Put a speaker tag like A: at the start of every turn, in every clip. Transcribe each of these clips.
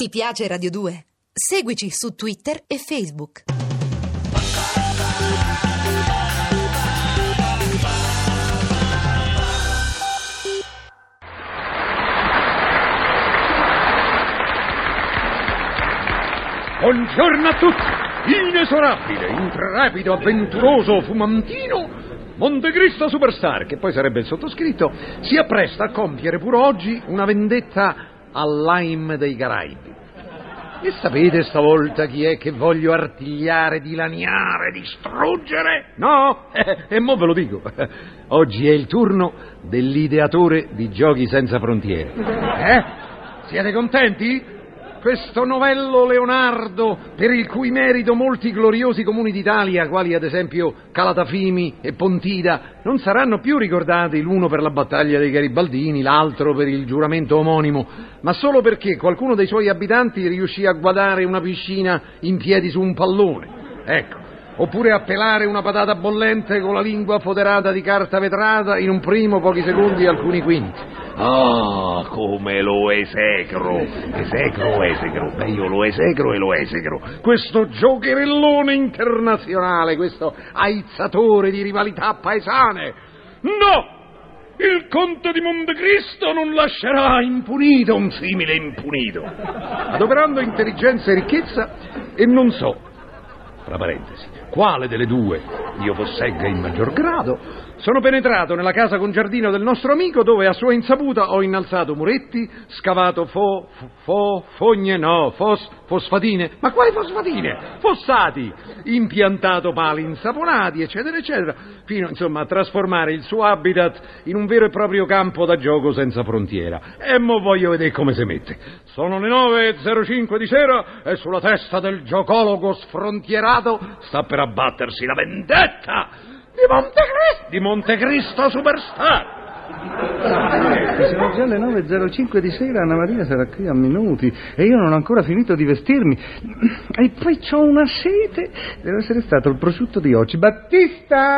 A: Ti piace Radio 2? Seguici su Twitter e Facebook.
B: Buongiorno a tutti! Inesorabile, intrepido, avventuroso, fumantino, Montecristo Superstar, che poi sarebbe il sottoscritto, si appresta a compiere pure oggi una vendetta al Lime dei Caraibi. E sapete stavolta chi è che voglio artigliare, dilaniare, distruggere? No? E mo ve lo dico. Oggi è il turno dell'ideatore di Giochi Senza Frontiere. Eh? Siete contenti? Questo novello Leonardo, per il cui merito molti gloriosi comuni d'Italia, quali ad esempio Calatafimi e Pontida, non saranno più ricordati l'uno per la battaglia dei Garibaldini, l'altro per il giuramento omonimo, ma solo perché qualcuno dei suoi abitanti riuscì a guardare una piscina in piedi su un pallone. Ecco. Oppure a pelare una patata bollente con la lingua foderata di carta vetrata in un primo, pochi secondi alcuni quinti. Ah, come lo esecro! Esecro, esecro. Beh, io lo esecro e lo esecro. Questo giocherellone internazionale, questo aizzatore di rivalità paesane. No! Il conte di Montecristo non lascerà impunito un simile impunito. Adoperando intelligenza e ricchezza, e non so, tra parentesi, quale delle due io possegga in maggior grado, sono penetrato nella casa con giardino del nostro amico dove a sua insaputa ho innalzato muretti, scavato fo, fo, fogne, no, fos, fosfatine, ma quali fosfatine? Fossati, impiantato pali insaponati, eccetera, eccetera, fino insomma a trasformare il suo habitat in un vero e proprio campo da gioco senza frontiera. E mo voglio vedere come si mette. Sono le 9.05 di sera e sulla testa del giocologo sfrontierato sta per abbattersi la vendetta di Montecristo, di Montecristo Superstar.
C: Sono già le 9.05 di sera, Anna Maria sarà qui a minuti e io non ho ancora finito di vestirmi. E poi ho una sete. Deve essere stato il prosciutto di oggi. Battista!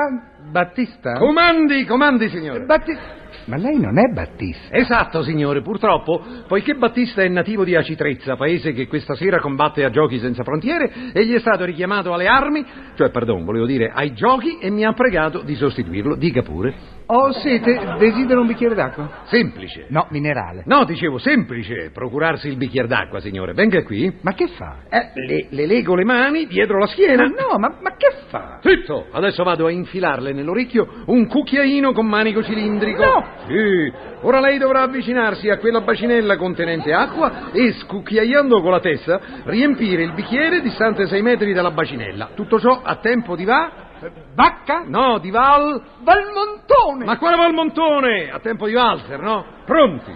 C: Battista?
B: Comandi, comandi, signore.
C: Battista! Ma lei non è Battista?
B: Esatto, signore, purtroppo, poiché Battista è nativo di Acitrezza, paese che questa sera combatte a Giochi Senza Frontiere, egli è stato richiamato alle armi, cioè, pardon, volevo dire ai giochi, e mi ha pregato di sostituirlo. Dica pure.
C: Ho sete, desidero un bicchiere d'acqua?
B: Semplice.
C: No, minerale.
B: No, dicevo, semplice, procurarsi il bicchiere d'acqua, signore. Venga qui.
C: Ma che fa?
B: Eh, le, le lego le mani dietro la schiena.
C: Ma no, ma, ma che fa?
B: Zitto! Adesso vado a infilarle nell'orecchio un cucchiaino con manico cilindrico.
C: No!
B: Sì. Ora lei dovrà avvicinarsi a quella bacinella contenente acqua e, scucchiaiando con la testa, riempire il bicchiere distante 6 metri dalla bacinella. Tutto ciò a tempo di va...
C: Vacca?
B: No, di Val...
C: Valmontone!
B: Ma quale Valmontone? A tempo di Walter, no? Pronti?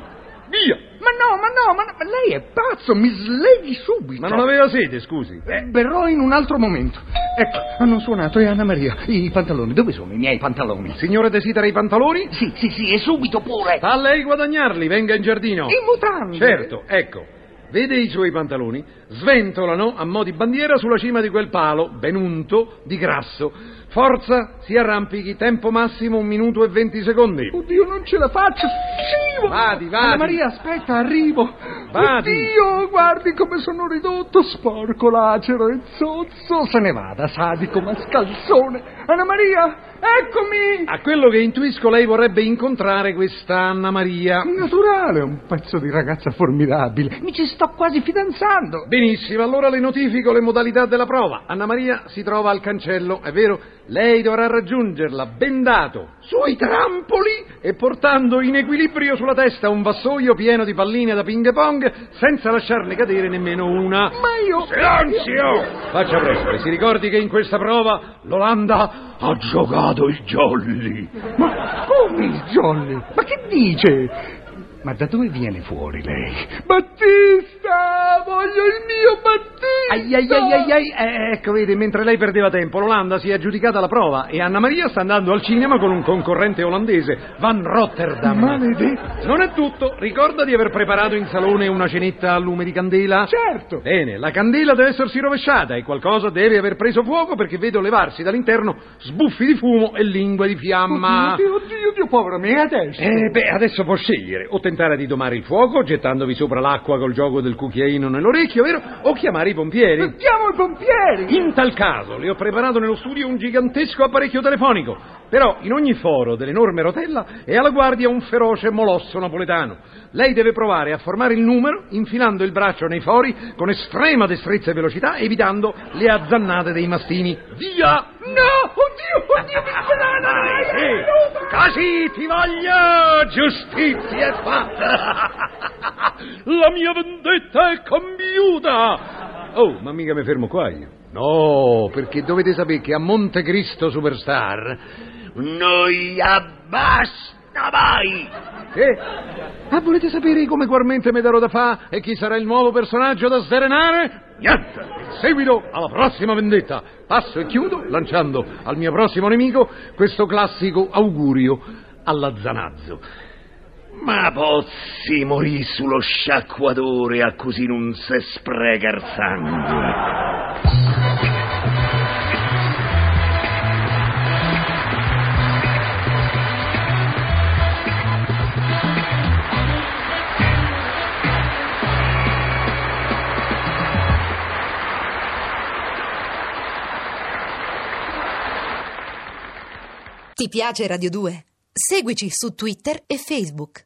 B: Via!
C: Ma no, ma no, ma, ma lei è pazzo, mi sleghi subito.
B: Ma non aveva sede, scusi.
C: Eh, berrò in un altro momento. Ecco, hanno suonato e Anna Maria. I pantaloni, dove sono i miei pantaloni?
B: Il signore desidera i pantaloni?
C: Sì, sì, sì, e subito pure.
B: A lei guadagnarli, venga in giardino.
C: I mutande.
B: Certo, ecco. Vede i suoi pantaloni? Sventolano a mo' di bandiera sulla cima di quel palo, ben unto, di grasso. Forza, si arrampichi, tempo massimo un minuto e venti secondi.
C: Oddio, non ce la faccio. Scivolo.
B: Vadi, vadi.
C: Anna Maria, aspetta, arrivo.
B: Vadi.
C: Oddio, guardi come sono ridotto, sporco, lacero e zozzo. Se ne vada, sadico, mascalzone. Anna Maria, eccomi.
B: A quello che intuisco lei vorrebbe incontrare questa Anna Maria.
C: Naturale, un pezzo di ragazza formidabile. Mi ci sto quasi fidanzando.
B: Benissimo, allora le notifico le modalità della prova. Anna Maria si trova al cancello, è vero? Lei dovrà raggiungerla bendato sui trampoli e portando in equilibrio sulla testa un vassoio pieno di palline da ping pong senza lasciarne cadere nemmeno una.
C: Ma io...
B: Silenzio! Faccia presto e si ricordi che in questa prova l'Olanda ha giocato il jolly.
C: Ma come il Jolly? Ma che dice? Ma da dove viene fuori lei? Battista! Voglio il mio Battista!
B: Ai, ai, ai, ai, ai. Eh, ecco, vedi, mentre lei perdeva tempo, l'Olanda si è aggiudicata la prova e Anna Maria sta andando al cinema con un concorrente olandese, Van Rotterdam.
C: Maledetto.
B: Non è tutto. Ricorda di aver preparato in salone una cenetta a lume di candela?
C: Certo.
B: Bene, la candela deve essersi rovesciata e qualcosa deve aver preso fuoco perché vedo levarsi dall'interno sbuffi di fumo e lingue di fiamma.
C: Oddio, oddio, oddio, povera me, adesso.
B: Eh, beh, adesso può scegliere. O tentare di domare il fuoco, gettandovi sopra l'acqua col gioco del cucchiaino nell'orecchio, vero? O chiamare i pompieri.
C: Chiamo i pompieri.
B: In tal caso, le ho preparato nello studio un gigantesco apparecchio telefonico. Però in ogni foro dell'enorme rotella è alla guardia un feroce molosso napoletano. Lei deve provare a formare il numero infilando il braccio nei fori con estrema destrezza e velocità, evitando le azzannate dei mastini. Via!
C: No, oddio, oddio, mi sbrana.
B: Sì, così ti voglio! Giustizia è fatta! La mia vendetta è compiuta! Oh, ma mica mi fermo qua io. No, perché dovete sapere che a Montecristo Superstar noi abbasta mai! Che? Ah, volete sapere come guarmente mi darò da fa e chi sarà il nuovo personaggio da sdrenare? Niente! In seguito alla prossima vendetta. Passo e chiudo lanciando al mio prossimo nemico questo classico augurio alla Zanazzo. Ma pozzi morì sullo sciacquatore a così non se spreca il sangue.
A: Ti piace Radio 2? Seguici su Twitter e Facebook.